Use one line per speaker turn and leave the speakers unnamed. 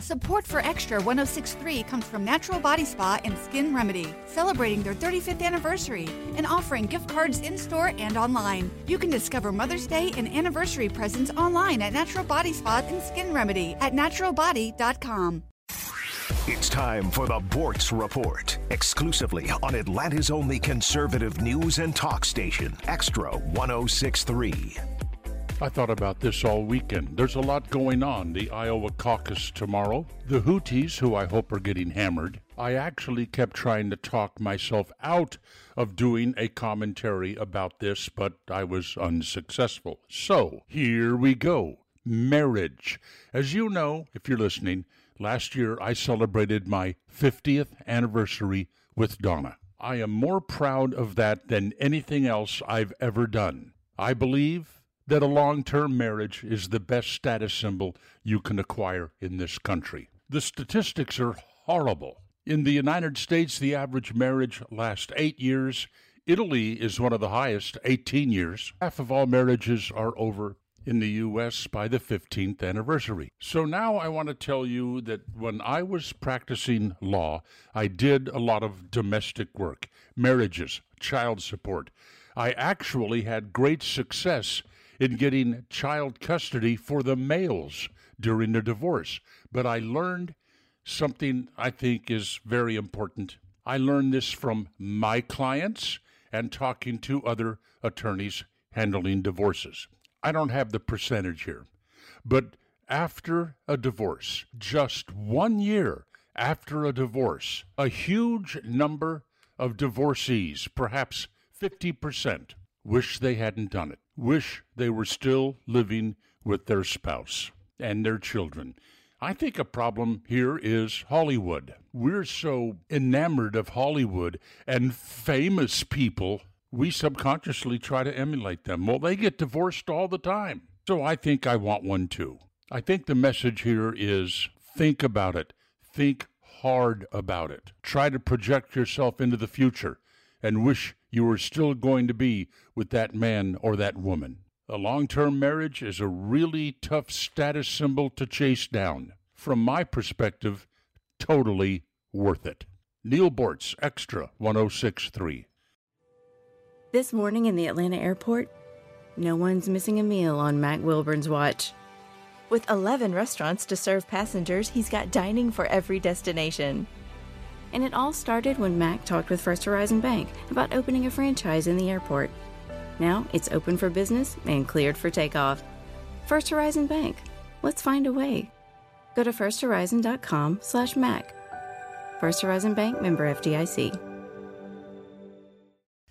Support for Extra 1063 comes from Natural Body Spa and Skin Remedy, celebrating their 35th anniversary and offering gift cards in store and online. You can discover Mother's Day and anniversary presents online at Natural Body Spa and Skin Remedy at naturalbody.com.
It's time for the Boortz Report, exclusively on Atlanta's only conservative news and talk station, Extra 1063.
I thought about this all weekend. There's a lot going on. The Iowa caucus tomorrow, the Houthis, who I hope are getting hammered. I actually kept trying to talk myself out of doing a commentary about this, but I was unsuccessful. So here we go. Marriage. As you know, if you're listening, last year I celebrated my 50th anniversary with Donna. I am more proud of that than anything else I've ever done. I believe that a long term marriage is the best status symbol you can acquire in this country. The statistics are horrible. In the United States, the average marriage lasts eight years. Italy is one of the highest, 18 years. Half of all marriages are over in the U.S. by the 15th anniversary. So now I want to tell you that when I was practicing law, I did a lot of domestic work, marriages, child support. I actually had great success in getting child custody for the males during the divorce. But I learned something I think is very important. I learned this from my clients and talking to other attorneys handling divorces. I don't have the percentage here, but after a divorce, just one year after a divorce, a huge number of divorcees, perhaps 50%, wish they hadn't done it wish they were still living with their spouse and their children. I think a problem here is Hollywood. We're so enamored of Hollywood and famous people, we subconsciously try to emulate them. Well, they get divorced all the time. So I think I want one too. I think the message here is think about it. Think hard about it. Try to project yourself into the future and wish you are still going to be with that man or that woman. A long term marriage is a really tough status symbol to chase down. From my perspective, totally worth it. Neil Boortz, Extra 1063.
This morning in the Atlanta airport, no one's missing a meal on Mac Wilburn's watch. With 11 restaurants to serve passengers, he's got dining for every destination. And it all started when Mac talked with First Horizon Bank about opening a franchise in the airport. Now it's open for business and cleared for takeoff. First Horizon Bank. Let's find a way. Go to firsthorizon.com/mac. First Horizon Bank member FDIC.